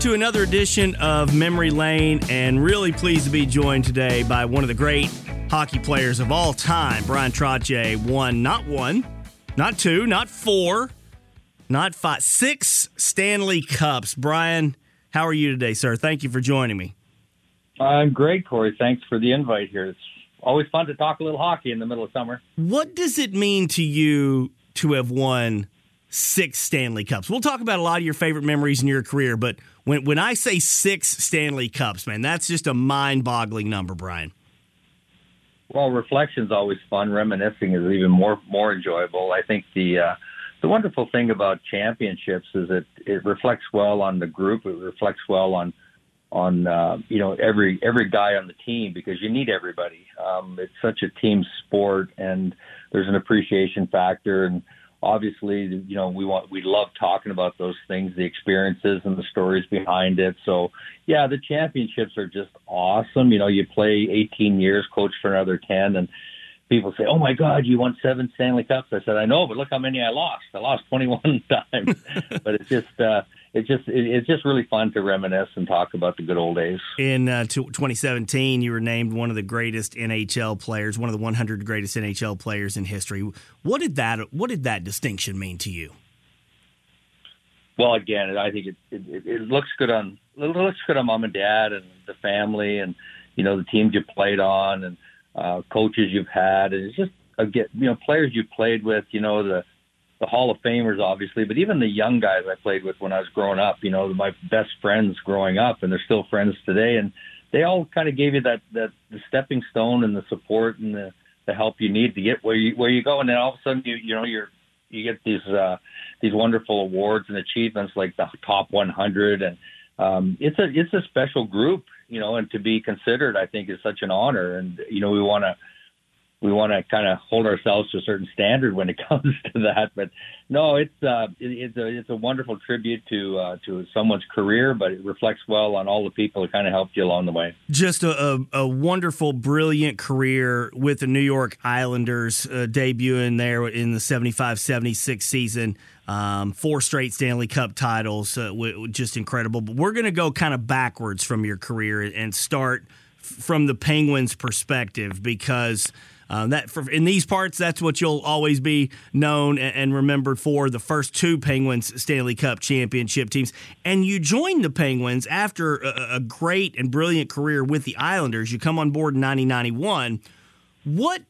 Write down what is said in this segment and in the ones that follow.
To another edition of Memory Lane, and really pleased to be joined today by one of the great hockey players of all time. Bryan Trottier won not one, not two, not four, not five, six Stanley Cups. Bryan, how are you today, sir? Thank you for joining me. I'm great, Corey. Thanks for the invite here. It's always fun to talk a little hockey in the middle of summer. What does it mean to you to have won six Stanley Cups? We'll talk about a lot of your favorite memories in your career, but when when I say six Stanley Cups, man, that's just a mind-boggling number, Bryan. Well, reflection's always fun. Reminiscing is even more more enjoyable. I think the uh, the wonderful thing about championships is that it reflects well on the group. It reflects well on on uh, you know every every guy on the team because you need everybody. Um, it's such a team sport, and there's an appreciation factor and obviously, you know, we want we love talking about those things, the experiences and the stories behind it. So, yeah, the championships are just awesome. You know, you play 18 years, coach for another 10, and people say, "Oh my God, you won seven Stanley Cups." I said, "I know, but look how many I lost. I lost 21 times." but it's just. uh it's just it's just really fun to reminisce and talk about the good old days. In uh, 2017, you were named one of the greatest NHL players, one of the 100 greatest NHL players in history. What did that What did that distinction mean to you? Well, again, I think it, it, it looks good on it looks good on mom and dad and the family and you know the teams you played on and uh, coaches you've had and it's just again you know players you played with. You know the the Hall of Famers, obviously, but even the young guys I played with when I was growing up, you know, my best friends growing up, and they're still friends today, and they all kind of gave you that that the stepping stone and the support and the the help you need to get where you where you go, and then all of a sudden you you know you're you get these uh, these wonderful awards and achievements like the top 100, and um, it's a it's a special group, you know, and to be considered, I think, is such an honor, and you know, we want to we want to kind of hold ourselves to a certain standard when it comes to that. But no, it's uh, it, it's a it's a wonderful tribute to uh, to someone's career, but it reflects well on all the people that kind of helped you along the way. Just a, a, a wonderful, brilliant career with the New York Islanders, uh, debuting there in the 75-76 season. Um, four straight Stanley Cup titles, uh, w- just incredible. But we're going to go kind of backwards from your career and start from the Penguins' perspective because um, that for, in these parts, that's what you'll always be known and, and, remembered for the first two Penguins Stanley Cup championship teams. And you joined the Penguins after a, a great and brilliant career with the Islanders. You come on board in 1991. What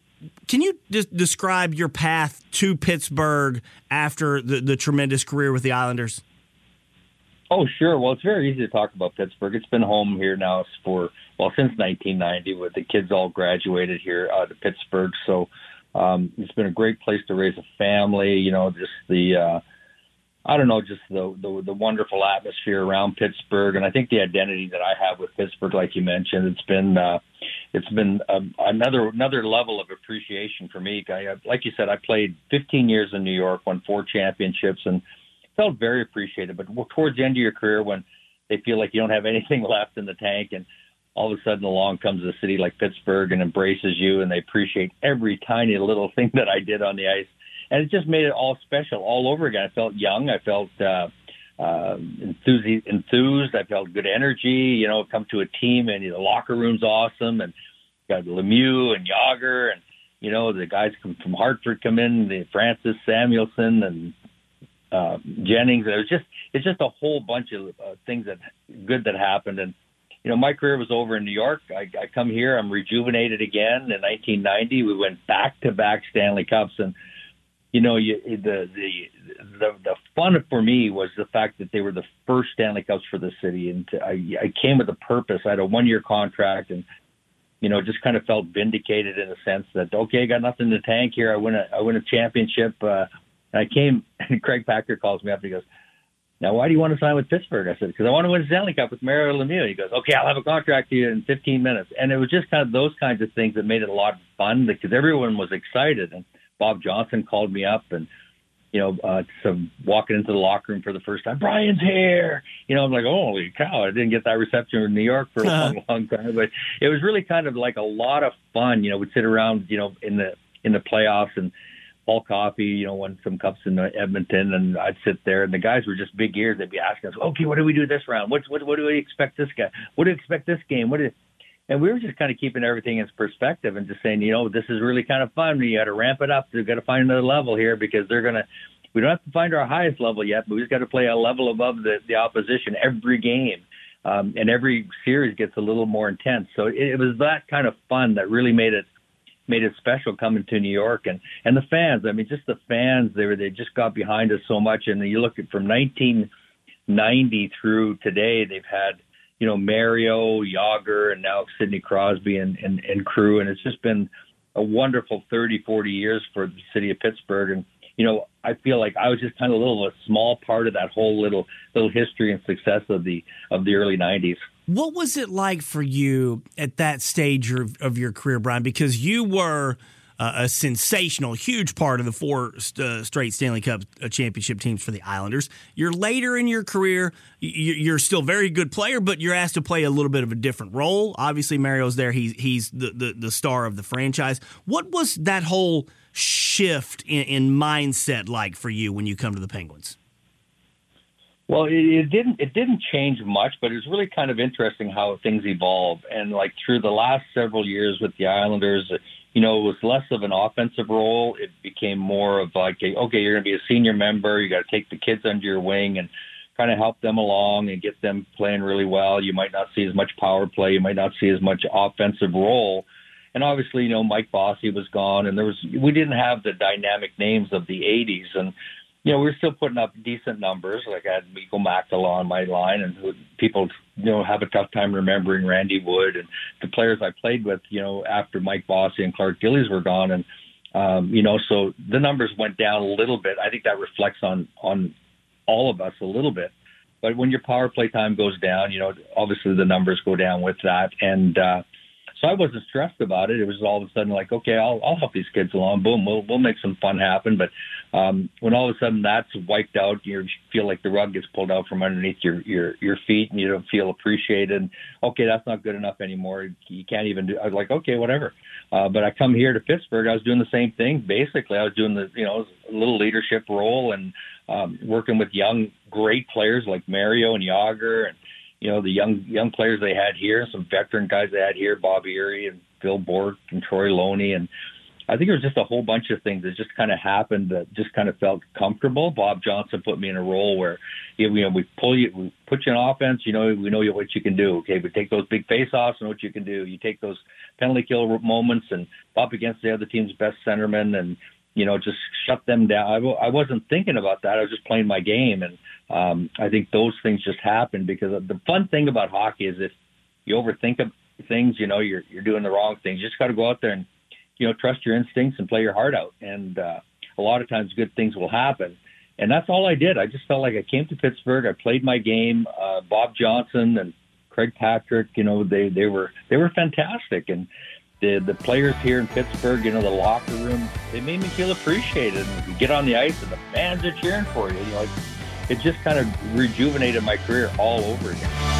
can you just describe your path to Pittsburgh after the, the tremendous career with the Islanders? Oh, sure. Well, it's very easy to talk about Pittsburgh. It's been home here now for well since 1990, with the kids all graduated here out of Pittsburgh. So um, it's been a great place to raise a family. You know, just the uh, I don't know, just the, the the wonderful atmosphere around Pittsburgh, and I think the identity that I have with Pittsburgh, like you mentioned, it's been uh, it's been um, another another level of appreciation for me. I, like you said, I played 15 years in New York, won four championships, and felt very appreciated. But towards the end of your career, when they feel like you don't have anything left in the tank, and all of a sudden along comes a city like Pittsburgh and embraces you, and they appreciate every tiny little thing that I did on the ice, and it just made it all special all over again. I felt young. I felt. Uh, uh, enthused, enthused. I felt good energy. You know, come to a team and the locker room's awesome, and got Lemieux and Jagr, and you know the guys come from Hartford come in, the Francis Samuelsson and uh, Jennings. And It was just it's just a whole bunch of uh, things that good that happened. And you know, my career was over in New York. I, I come here, I'm rejuvenated again. In 1990, we went back to back Stanley Cups, and you know, you, the, the the the fun for me was the fact that they were the first Stanley Cups for the city, and to, I, I came with a purpose. I had a one year contract, and you know, just kind of felt vindicated in a sense that okay, I got nothing in the tank here. I win a I win a championship. Uh, I came, and Craig Patrick calls me up. and He goes, "Now, why do you want to sign with Pittsburgh?" I said, "Because I want to win a Stanley Cup with Mario Lemieux." He goes, "Okay, I'll have a contract to you in 15 minutes." And it was just kind of those kinds of things that made it a lot of fun because everyone was excited. And Bob Johnson called me up and you know, uh, some walking into the locker room for the first time. Brian's here. You know, I'm like, holy cow! I didn't get that reception in New York for a long, long time, but it was really kind of like a lot of fun. You know, we'd sit around, you know, in the in the playoffs and Paul Coffey, you know, won some cups in Edmonton, and I'd sit there, and the guys were just big ears. They'd be asking us, "Okay, what do we do this round? What what what do we expect this guy? What do we expect this game? What do?" And we were just kind of keeping everything in perspective and just saying, you know, this is really kind of fun. You got to ramp it up. You got to find another level here because they're gonna. We don't have to find our highest level yet, but we just got to play a level above the the opposition every game. Um, and every series gets a little more intense. So it, it was that kind of fun that really made it made it special coming to New York and and the fans. I mean, just the fans. They were they just got behind us so much. And you look at from 1990 through today, they've had you know, Mario, Jagr, and now Sidney Crosby and, and, and crew. And it's just been a wonderful 30, 40 years for the city of Pittsburgh. And, you know, I feel like I was just kind of a little, a small part of that whole little, little history and success of the, of the early 90s. What was it like for you at that stage of, of your career, Bryan? Because you were – uh, a sensational, huge part of the four uh, straight Stanley Cup uh, championship teams for the Islanders. You're later in your career. You're still a very good player, but you're asked to play a little bit of a different role. Obviously, Mario's there. He's he's the, the, the star of the franchise. What was that whole shift in, in mindset like for you when you come to the Penguins? Well, it, it, didn't. It didn't change much, but it was really kind of interesting how things evolve. And like through the last several years with the Islanders, you know, it was less of an offensive role. It became more of like, okay, you're going to be a senior member. You got to take the kids under your wing and kind of help them along and get them playing really well. You might not see as much power play. You might not see as much offensive role. And obviously, you know, Mike Bossy was gone, and there was we didn't have the dynamic names of the '80s, and you know, we are still putting up decent numbers. Like I had Mikko Makela on my line, and people, you know, have a tough time remembering Randy Wood and the players I played with. You know, after Mike Bossy and Clark Gillies were gone, and um, you know, so the numbers went down a little bit. I think that reflects on on all of us a little bit. But when your power play time goes down, you know, obviously the numbers go down with that, and uh, so I wasn't stressed about it. It was all of a sudden like, okay, I'll I'll help these kids along. Boom, we'll we'll make some fun happen. But um, when all of a sudden that's wiped out, you feel like the rug gets pulled out from underneath your your your feet, and you don't feel appreciated. Okay, that's not good enough anymore. You can't even do. I was like, okay, whatever. Uh, but I come here to Pittsburgh. I was doing the same thing. Basically, I was doing the you know a little leadership role and um, working with young great players like Mario and Jagr and you know the young young players they had here, some veteran guys they had here, Bob Errey and Phil Bourque and Troy Loney, and I think it was just a whole bunch of things that just kind of happened that just kind of felt comfortable. Bob Johnson put me in a role where you know we pull you, we put you in offense. You know we know what you can do. Okay, we take those big face-offs and what you can do. You take those penalty kill moments and up against the other team's best centerman and you know, just shut them down. I w- I wasn't thinking about that. I was just playing my game. And um, I think those things just happened because the fun thing about hockey is if you overthink of things, you know, you're, you're doing the wrong things. You just got to go out there and, you know, trust your instincts and play your heart out. And uh, a lot of times good things will happen. And that's all I did. I just felt like I came to Pittsburgh. I played my game. Uh, Bob Johnson and Craig Patrick, you know, they, they were, they were fantastic. And, the the players here in Pittsburgh, you know, the locker room, they made me feel appreciated. And you get on the ice and the fans are cheering for you. You know, like it just kind of rejuvenated my career all over again.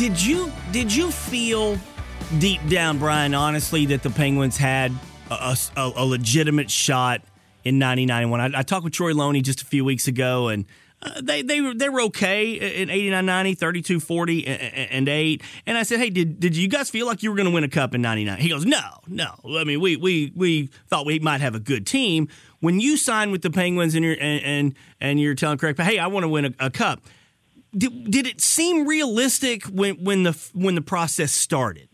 Did you did you feel deep down, Bryan, honestly, that the Penguins had a, a, a legitimate shot in 99 I, I talked with Troy Loney just a few weeks ago, and uh, they they were they were okay in 89 90 32 40 and 8 and I said hey did did you guys feel like you were going to win a cup in 99 he goes no no. I mean we we we thought we might have a good team. When you signed with the Penguins and you're and and, and you're telling Craig hey I want to win a, a cup did, did it seem realistic when when the when the process started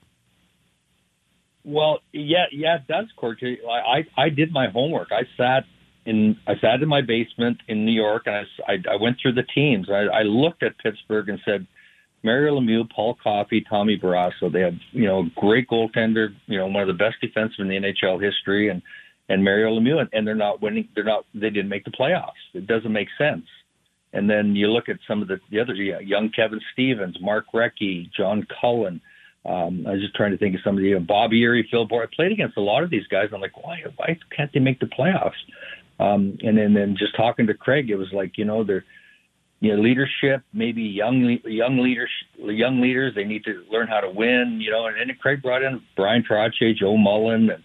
well, yeah, yeah, it does, Corky. I, I did my homework. I sat in I sat in my basement in New York, and I, I, I went through the teams. I, I looked at Pittsburgh and said, Mario Lemieux, Paul Coffey, Tommy Barrasso. They have you know great goaltender, you know one of the best defensemen in the NHL history, and and Mario Lemieux, and, and they're not winning. They're not. They didn't make the playoffs. It doesn't make sense. And then you look at some of the, the other young Kevin Stevens, Mark Recchi, John Cullen. Um, I was just trying to think of some of the you know, Bobby Errey, Phil Bourque. I played against a lot of these guys. I'm like, why why can't they make the playoffs? Um, and then then just talking to Craig, it was like you know they're you know leadership, maybe young young leaders young leaders. They need to learn how to win. You know, and then Craig brought in Bryan Trottier, Joe Mullen, and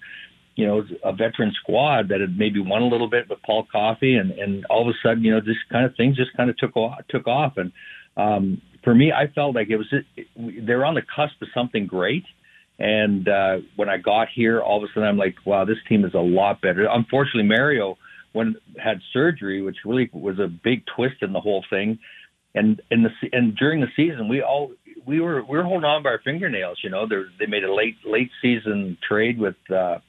you know a veteran squad that had maybe won a little bit with Paul Coffey, and and all of a sudden you know this kind of things just kind of took off took off and. Um, for me, I felt like it was they're on the cusp of something great. And uh, when I got here, all of a sudden I'm like, wow, this team is a lot better. Unfortunately, Mario when had surgery, which really was a big twist in the whole thing. And in the and during the season, we all we were we were holding on by our fingernails. You know, they they made a late late season trade with uh,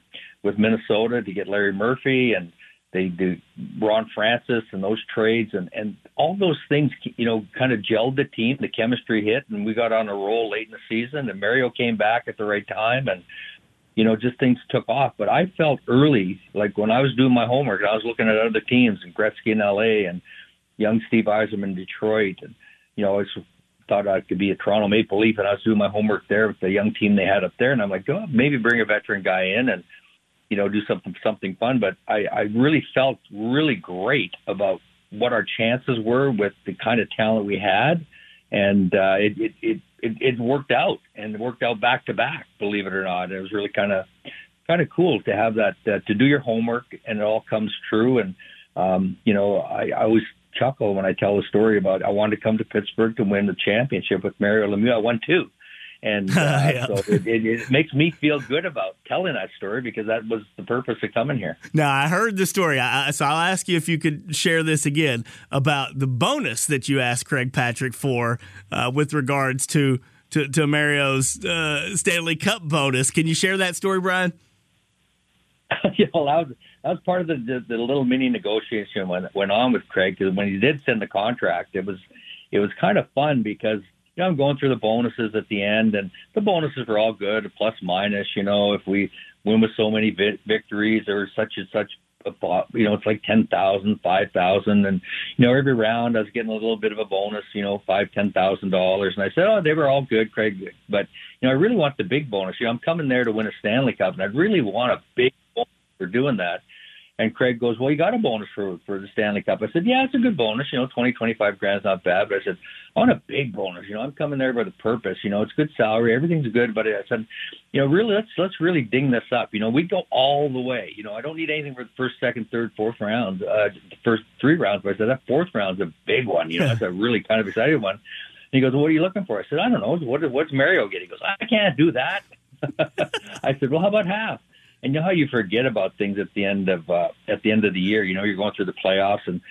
with Minnesota to get Larry Murphy and they do Ron Francis and those trades and and all those things you know kind of gelled the team. The chemistry hit and we got on a roll late in the season and Mario came back at the right time and you know just things took off. But I felt early like when I was doing my homework I was looking at other teams and Gretzky in LA and young Steve Yzerman in Detroit and you know I was thought I could be a Toronto Maple Leaf and I was doing my homework there with the young team they had up there and I'm like oh maybe bring a veteran guy in and you know, do something something fun. But I, I really felt really great about what our chances were with the kind of talent we had, and uh, it, it, it it worked out and it worked out back to back. Believe it or not, it was really kind of kind of cool to have that uh, to do your homework and it all comes true. And um, you know, I, I always chuckle when I tell the story about I wanted to come to Pittsburgh to win the championship with Mario Lemieux. I won two and uh, yeah. so it, it, it, makes me feel good about telling that story because that was the purpose of coming here. Now I heard the story, I, so I'll ask you if you could share this again about the bonus that you asked Craig Patrick for uh, with regards to to, to Mario's uh, Stanley Cup bonus. Can you share that story, Bryan? yeah, well, that was, that was part of the, the, the little mini negotiation when went on with Craig because when he did send the contract, it was it was kind of fun because you know, I'm going through the bonuses at the end, and the bonuses are all good, plus minus. You know, if we win with so many vi- victories or such and such, uh, you know, it's like ten thousand, five thousand, and you know, every round I was getting a little bit of a bonus, you know, five, ten thousand dollars, and I said, oh, they were all good, Craig, but you know, I really want the big bonus. You know, I'm coming there to win a Stanley Cup, and I'd really want a big bonus for doing that. And Craig goes, well, you got a bonus for for the Stanley Cup. I said, yeah, it's a good bonus. You know, twenty, twenty-five grand's not bad. But I said, I want a big bonus. You know, I'm coming there with a purpose. You know, it's good salary, everything's good. But I said, you know, really, let's let's really ding this up. You know, we go all the way. You know, I don't need anything for the first, second, third, fourth round, uh, the first three rounds. But I said that fourth round's a big one. You know, that's a really kind of exciting one. And he goes, what are you looking for? I said, I don't know. What what's Mario getting? He goes, I can't do that. I said, well, how about half? And you know how you forget about things at the end of uh, at the end of the year. You know, you're going through the playoffs, and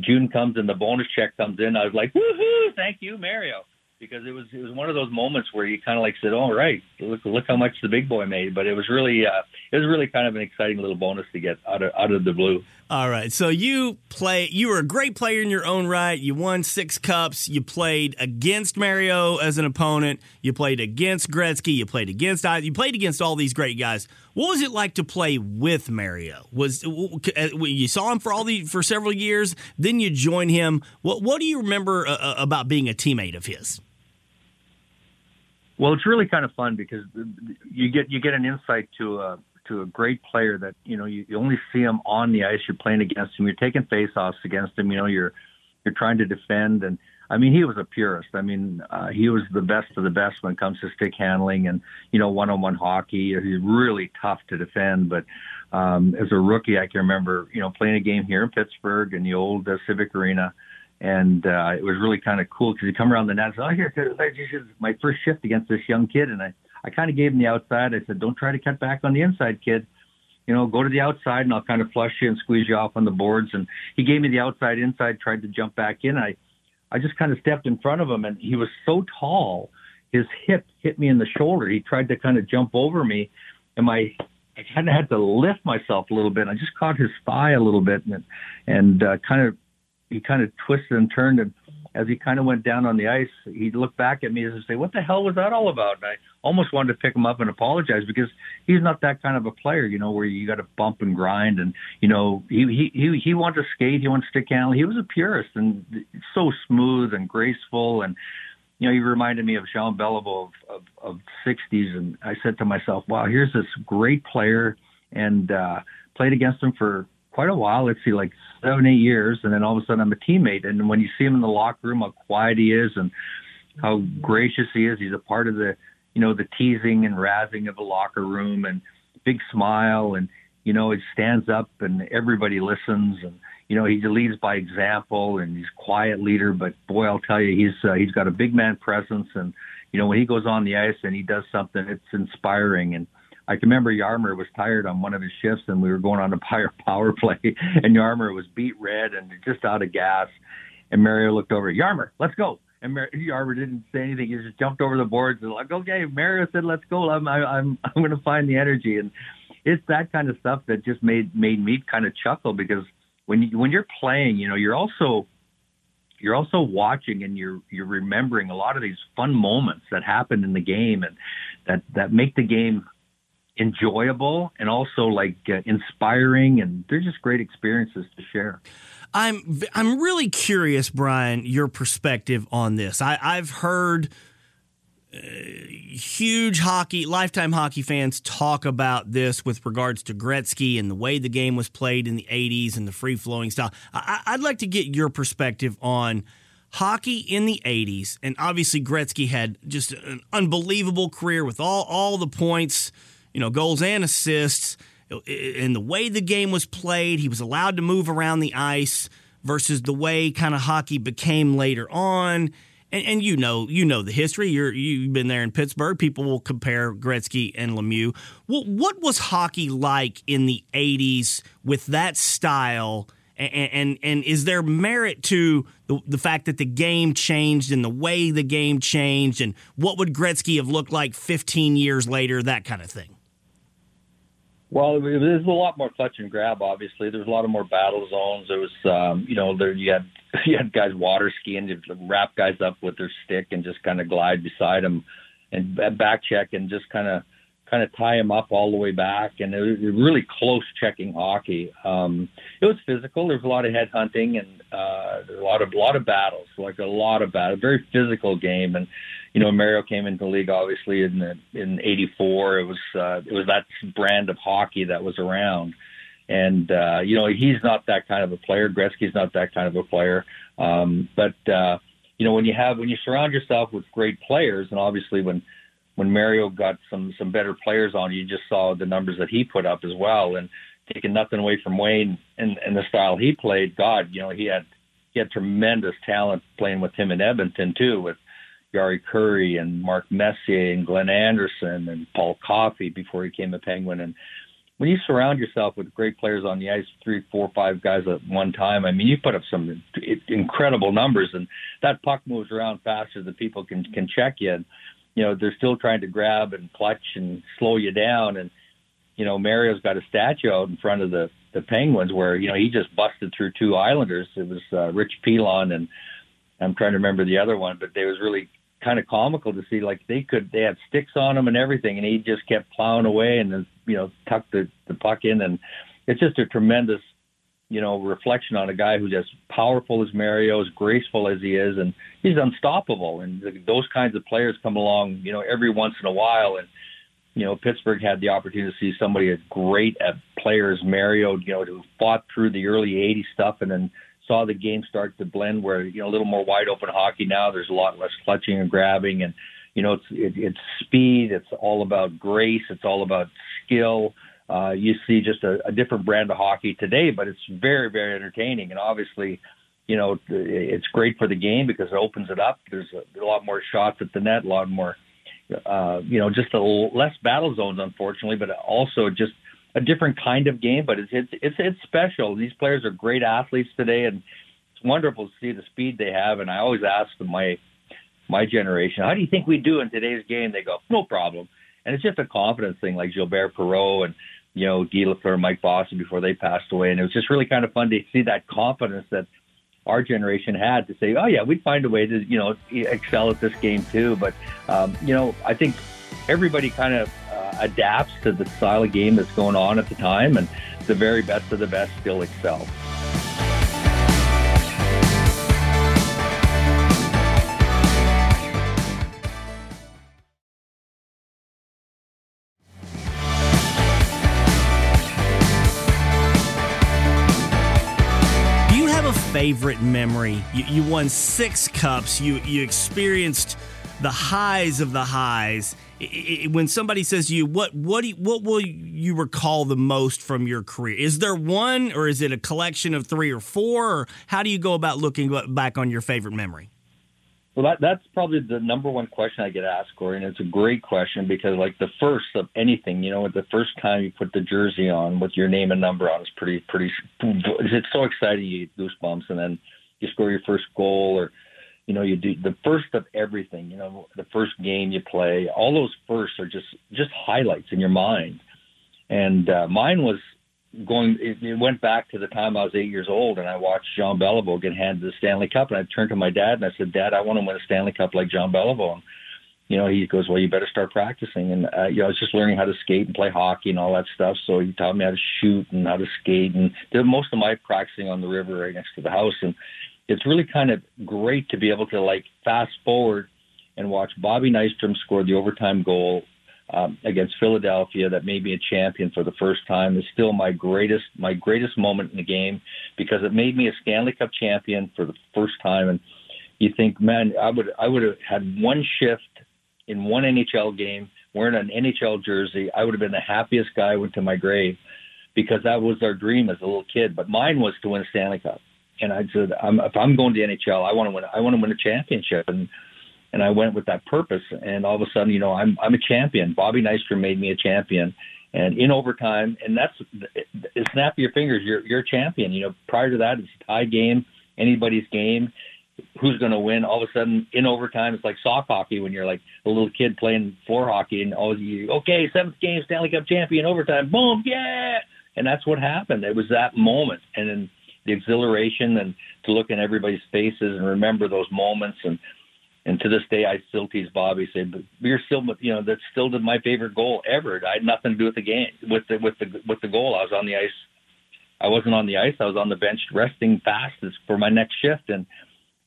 June comes and the bonus check comes in. I was like, woohoo! Thank you, Mario, because it was it was one of those moments where you kind of like said, "All right, look look how much the big boy made." But it was really uh, it was really kind of an exciting little bonus to get out of out of the blue. All right. So you play you were a great player in your own right. You won 6 cups. You played against Mario as an opponent. You played against Gretzky, you played against you played against all these great guys. What was it like to play with Mario? Was you saw him for all the for several years, then you join him. What what do you remember uh, uh, about being a teammate of his? Well, it's really kind of fun because you get you get an insight to a to a great player that you know you, you only see him on the ice. You're playing against him. You're taking faceoffs against him. You know you're you're trying to defend. And I mean, he was a purist. I mean, uh, he was the best of the best when it comes to stick handling and you know one-on-one hockey. He's really tough to defend. But um, as a rookie, I can remember you know playing a game here in Pittsburgh in the old uh, Civic Arena, and uh, it was really kind of cool because he come around the net. And said, oh, here, this is my first shift against this young kid, and I I kind of gave him the outside. I said, don't try to cut back on the inside, kid you know, go to the outside and I'll kind of flush you and squeeze you off on the boards. And he gave me the outside inside, tried to jump back in. I I just kind of stepped in front of him, and he was so tall, his hip hit me in the shoulder. He tried to kind of jump over me, and my I kind of had to lift myself a little bit. I just caught his thigh a little bit, and and uh, kind of he kind of twisted and turned, and as he kind of went down on the ice, he looked back at me and say, "What the hell was that all about?" And I almost wanted to pick him up and apologize because he's not that kind of a player, you know, where you got to bump and grind. And you know, he he he he wanted to skate, he wanted to stick handle. He was a purist and so smooth and graceful, and you know, he reminded me of Jean Beliveau of, of of 60s. And I said to myself, "Wow, here's this great player," and uh, played against him for quite a while. Let's see, like seven, eight years, and then all of a sudden I'm a teammate. And when you see him in the locker room, how quiet he is and how gracious he is, he's a part of the, you know, the teasing and razzing of the locker room and big smile and you know he stands up and everybody listens and you know he leads by example and he's a quiet leader but boy I'll tell you he's uh, he's got a big man presence and you know when he goes on the ice and he does something it's inspiring and I can remember Jaromir was tired on one of his shifts, and we were going on a power play, and Jaromir was beat red and just out of gas. And Mario looked over, Jaromir, let's go. And Mar- Jaromir didn't say anything. He just jumped over the boards and like, okay. Mario said, let's go. I'm I, I'm I'm going to find the energy, and it's that kind of stuff that just made made me kind of chuckle because when you when you're playing, you know, you're also you're also watching and you're you're remembering a lot of these fun moments that happened in the game and that that make the game enjoyable and also like uh, inspiring and they're just great experiences to share. I'm I'm really curious, Bryan, your perspective on this. I, I've heard uh, huge hockey, lifetime hockey fans talk about this with regards to Gretzky and the way the game was played in the '80s and the free flowing style. I, I'd like to get your perspective on hockey in the 80s and obviously Gretzky had just an unbelievable career with all all the points you know, goals and assists. In the way the game was played, he was allowed to move around the ice versus the way kind of hockey became later on. And, and, you know, you know the history. You're you've been there in Pittsburgh. People will compare Gretzky and Lemieux. Well, what was hockey like in the '80s with that style? And, and and, is there merit to the, the fact that the game changed and the way the game changed? And what would Gretzky have looked like 15 years later? That kind of thing. Well, there's a lot more clutch and grab. Obviously, there's a lot of more battle zones. There was, um, you know, there you had you had guys water skiing, to wrap guys up with their stick and just kind of glide beside them, and back check and just kind of kind of tie him up all the way back. And it was really close checking hockey. Um, it was physical. There's a lot of head hunting and uh, a lot of lot of battles, like a lot of battles. Very physical game and you know, Mario came into the league obviously in the, in '84. It was uh, it was that brand of hockey that was around, and uh, you know he's not that kind of a player. Gretzky's not that kind of a player. Um, but uh, you know when you have when you surround yourself with great players, and obviously when when Mario got some some better players on, you just saw the numbers that he put up as well. And taking nothing away from Wayne and, and the style he played, God, you know he had he had tremendous talent playing with him in Edmonton too, with Jari Kurri and Mark Messier and Glenn Anderson and Paul Coffey before he became a Penguin. And when you surround yourself with great players on the ice, three, four, five guys at one time, I mean, you put up some incredible numbers, and that puck moves around faster than people can can check you. And, you know, they're still trying to grab and clutch and slow you down. And you know, Mario's got a statue out in front of the the Penguins where you know he just busted through two Islanders. It was uh, Rich Pilon and I'm trying to remember the other one, but they was really kind of comical to see like they could they had sticks on them and everything, and he just kept plowing away and then you know tucked the the puck in, and it's just a tremendous you know reflection on a guy who's as powerful as Mario, as graceful as he is, and he's unstoppable. And those kinds of players come along you know every once in a while, and you know Pittsburgh had the opportunity to see somebody as great at players Mario, you know, who fought through the early '80s stuff and then saw the game start to blend where you know a little more wide open hockey now. There's a lot less clutching and grabbing, and you know it's it, it's speed. It's all about grace. It's all about skill. Uh, you see just a, a different brand of hockey today, but it's very very entertaining, and obviously. You know, it's great for the game because it opens it up. There's a, a lot more shots at the net, a lot more uh, you know, just a less battle zones, unfortunately, but also just a different kind of game, but it's it's it's, it's special. These players are great athletes today, and it's wonderful to see the speed they have. And I always ask my my generation, how do you think we do in today's game? They go, no problem. And it's just a confidence thing, like Gilbert Perreault and you know Guy Lafleur, Mike Bossy before they passed away, and it was just really kind of fun to see that confidence that our generation had to say, oh yeah, we'd find a way to you know excel at this game too. But um, you know, I think everybody kind of adapts to the style of game that's going on at the time, and the very best of the best still excel. Favorite memory? You, you, won six cups. You you experienced the highs of the highs when somebody says to you, what what you, what will you recall the most from your career? Is there one, or is it a collection of three or four? Or how do you go about looking back on your favorite memory? Well, that, that's probably the number one question I get asked, Corey, and it's a great question because, like, the first of anything, you know, the first time you put the jersey on with your name and number on is pretty, pretty. It's so exciting, you get goosebumps, and then you score your first goal, or you know, you do the first of everything, you know, the first game you play, all those firsts are just, just highlights in your mind. And uh, mine was going, it, it went back to the time I was eight years old and I watched Jean Beliveau get handed the Stanley Cup. And I turned to my dad and I said, Dad, I want to win a Stanley Cup like Jean Beliveau. And, you know, he goes, well, you better start practicing. And, uh, you know, I was just learning how to skate and play hockey and all that stuff. So he taught me how to shoot and how to skate and did most of my practicing on the river right next to the house. And, it's really kind of great to be able to like fast forward and watch Bobby Nystrom score the overtime goal um, against Philadelphia that made me a champion for the first time is still my greatest my greatest moment in the game because it made me a Stanley Cup champion for the first time. And you think man I would I would have had one shift in one NHL game wearing an NHL jersey I would have been the happiest guy went to my grave because that was our dream as a little kid. But mine was to win a Stanley Cup. And I said, I'm, if I'm going to NHL, I want to win. I want to win a championship, and and I went with that purpose. And all of a sudden, you know, I'm I'm a champion. Bobby Nystrom made me a champion, and in overtime, and that's snap your fingers, you're you're a champion. You know, prior to that, it's a tie game, anybody's game. Who's going to win? All of a sudden, in overtime, it's like soft hockey when you're like a little kid playing floor hockey, and all you okay, seventh game, Stanley Cup champion, overtime, boom, yeah, and that's what happened. It was that moment, and then the exhilaration and to look in everybody's faces and remember those moments and and to this day I still tease Bobby say but you're still you know that's still my favorite goal ever. I had nothing to do with the game with the with the with the goal. I was on the ice. I wasn't on the ice. I was on the bench resting fast for my next shift. And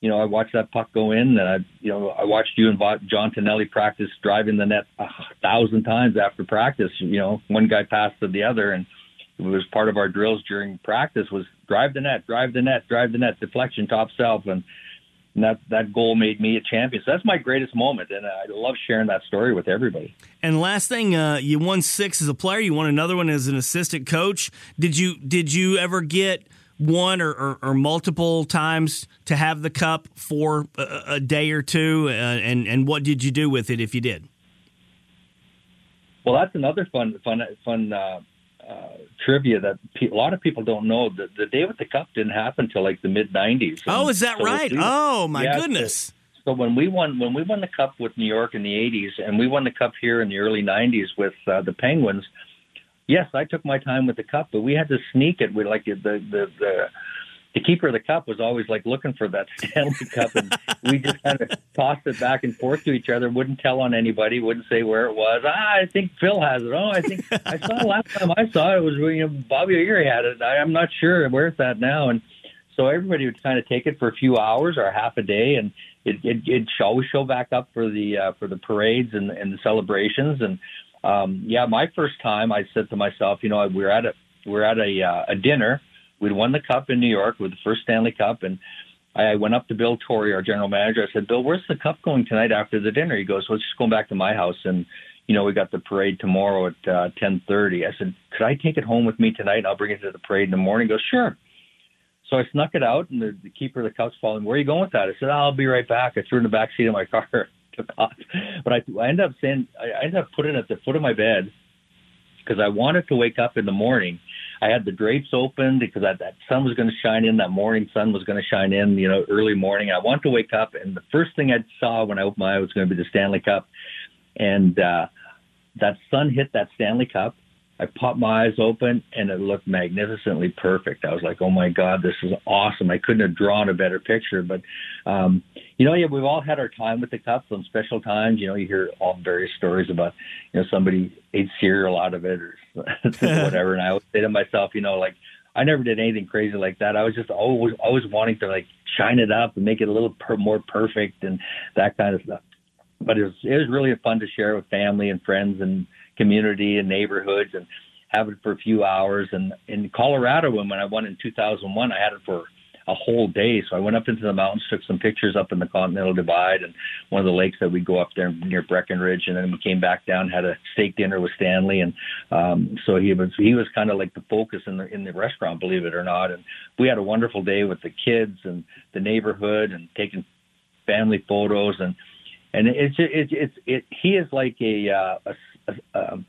you know I watched that puck go in and I you know I watched you and John Tonelli practice driving the net a thousand times after practice you know one guy passed to the other. And it was part of our drills during practice was drive the net, drive the net, drive the net, deflection, top self, and, and that that goal made me a champion. So that's my greatest moment, and I love sharing that story with everybody. And last thing, uh, you won six as a player. You won another one as an assistant coach. Did you did you ever get one or, or, or multiple times to have the cup for a, a day or two? Uh, and and what did you do with it if you did? Well, that's another fun fun fun uh, uh, trivia that pe- a lot of people don't know. The, the day with the cup didn't happen until like the mid '90s. Oh, is that so right? oh, my yeah, goodness. So, so, when we won when we won the cup with New York in the '80s, and we won the cup here in the early '90s with uh, the Penguins. Yes, I took my time with the cup, but we had to sneak it. We like the the the the keeper of the cup was always like looking for that Stanley Cup, and we just kind of tossed it back and forth to each other. Wouldn't tell on anybody. Wouldn't say where it was. Ah, I think Phil has it. Oh, I think I saw it last time I saw it, was you know Bobby Errey had it. I, I'm not sure where it's at now. And so everybody would kind of take it for a few hours or half a day, and it it it always show back up for the uh, for the parades and and the celebrations. And um, yeah, my first time, I said to myself, you know, we we're at a we we're at a uh, a dinner we'd won the cup in New York with the first Stanley Cup, and I went up to Bill Torrey, our general manager. I said, Bill, where's the cup going tonight after the dinner? He goes, well, it's just going back to my house, and you know we got the parade tomorrow at uh, 10:30. I said, could I take it home with me tonight? and I'll bring it to the parade in the morning. He goes, sure. So I snuck it out, and the, the keeper of the cup's following. Where are you going with that? I said, I'll be right back. I threw it in the back seat of my car, took off. But I, I ended up saying, I ended up putting it at the foot of my bed because I wanted to wake up in the morning. I had the drapes open because that, that sun was going to shine in. That morning sun was going to shine in, you know, early morning. I wanted to wake up, and the first thing I saw when I opened my eye was going to be the Stanley Cup, and uh, that sun hit that Stanley Cup. I popped my eyes open and it looked magnificently perfect. I was like, "Oh my God, this is awesome!" I couldn't have drawn a better picture. But um, you know, yeah, we've all had our time with the cups on special times. You know, you hear all various stories about you know somebody ate cereal out of it or whatever. and I always say to myself, you know, like I never did anything crazy like that. I was just always always wanting to like shine it up and make it a little per- more perfect and that kind of stuff. But it was it was really fun to share with family and friends and community and neighborhoods and have it for a few hours. And in Colorado, when I won in 2001, I had it for a whole day. So I went up into the mountains, took some pictures up in the Continental Divide and one of the lakes that we go up there near Breckenridge, and then we came back down, had a steak dinner with Stanley, and um, so he was he was kind of like the focus in the in the restaurant, believe it or not. And we had a wonderful day with the kids and the neighborhood and taking family photos and and it's it's it's it, he is like a, uh, a um,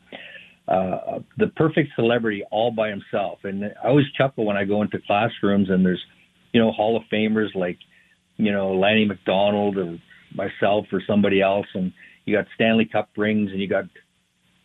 uh, the perfect celebrity all by himself. And I always chuckle when I go into classrooms and there's, you know, Hall of Famers like, you know, Lanny McDonald or myself or somebody else, and you got Stanley Cup rings and you got,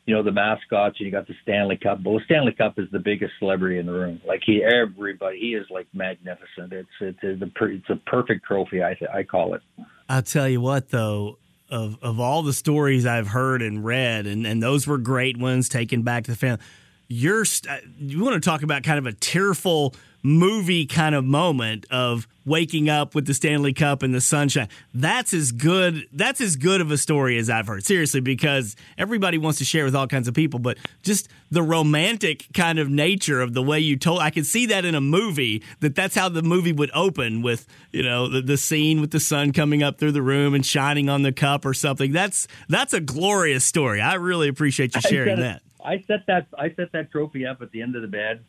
you know, the mascots and you got the Stanley Cup. Well, Stanley Cup is the biggest celebrity in the room. Like he, everybody, he is like magnificent. It's it's it's a, it's a perfect trophy. I I call it. I'll tell you what though of of all the stories I've heard and read, and and those were great ones taken back to the family. You're uh, you want to talk about kind of a tearful movie kind of moment of waking up with the Stanley Cup and the sunshine. That's as good. That's as good of a story as I've heard. Seriously, because everybody wants to share with all kinds of people, but just the romantic kind of nature of the way you told. I could see that in a movie. That that's how the movie would open with you know the, the scene with the sun coming up through the room and shining on the cup or something. That's that's a glorious story. I really appreciate you sharing that. I set that I set that trophy up at the end of the bed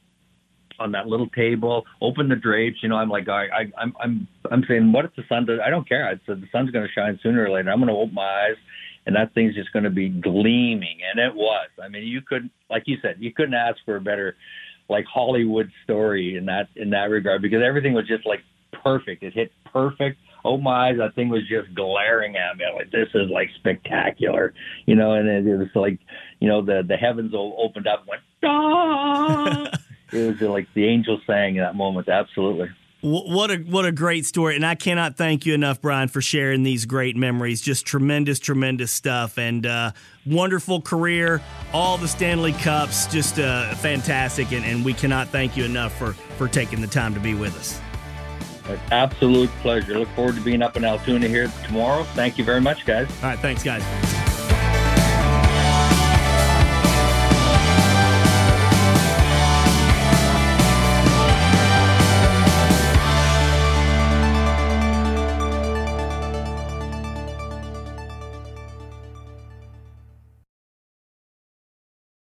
on that little table, open the drapes. You know, I'm like, I, I, I'm, I'm, I'm saying, what if the sun does? I don't care. I said the sun's going to shine sooner or later. I'm going to open my eyes, and that thing's just going to be gleaming, and it was. I mean, you couldn't, like you said, you couldn't ask for a better, like Hollywood story in that in that regard because everything was just like perfect. It hit perfect. Oh my eyes, that thing was just glaring at me. Like, this is like spectacular, you know. And it, it was like, you know, the the heavens opened up, and went, ah it was like the angel sang in that moment. Absolutely. What a what a great story, and I cannot thank you enough, Bryan, for sharing these great memories. Just tremendous, tremendous stuff, and uh, wonderful career. All the Stanley Cups, just uh, fantastic, and, and we cannot thank you enough for for taking the time to be with us. An absolute pleasure. Look forward to being up in Altoona here tomorrow. Thank you very much, guys. All right, thanks, guys.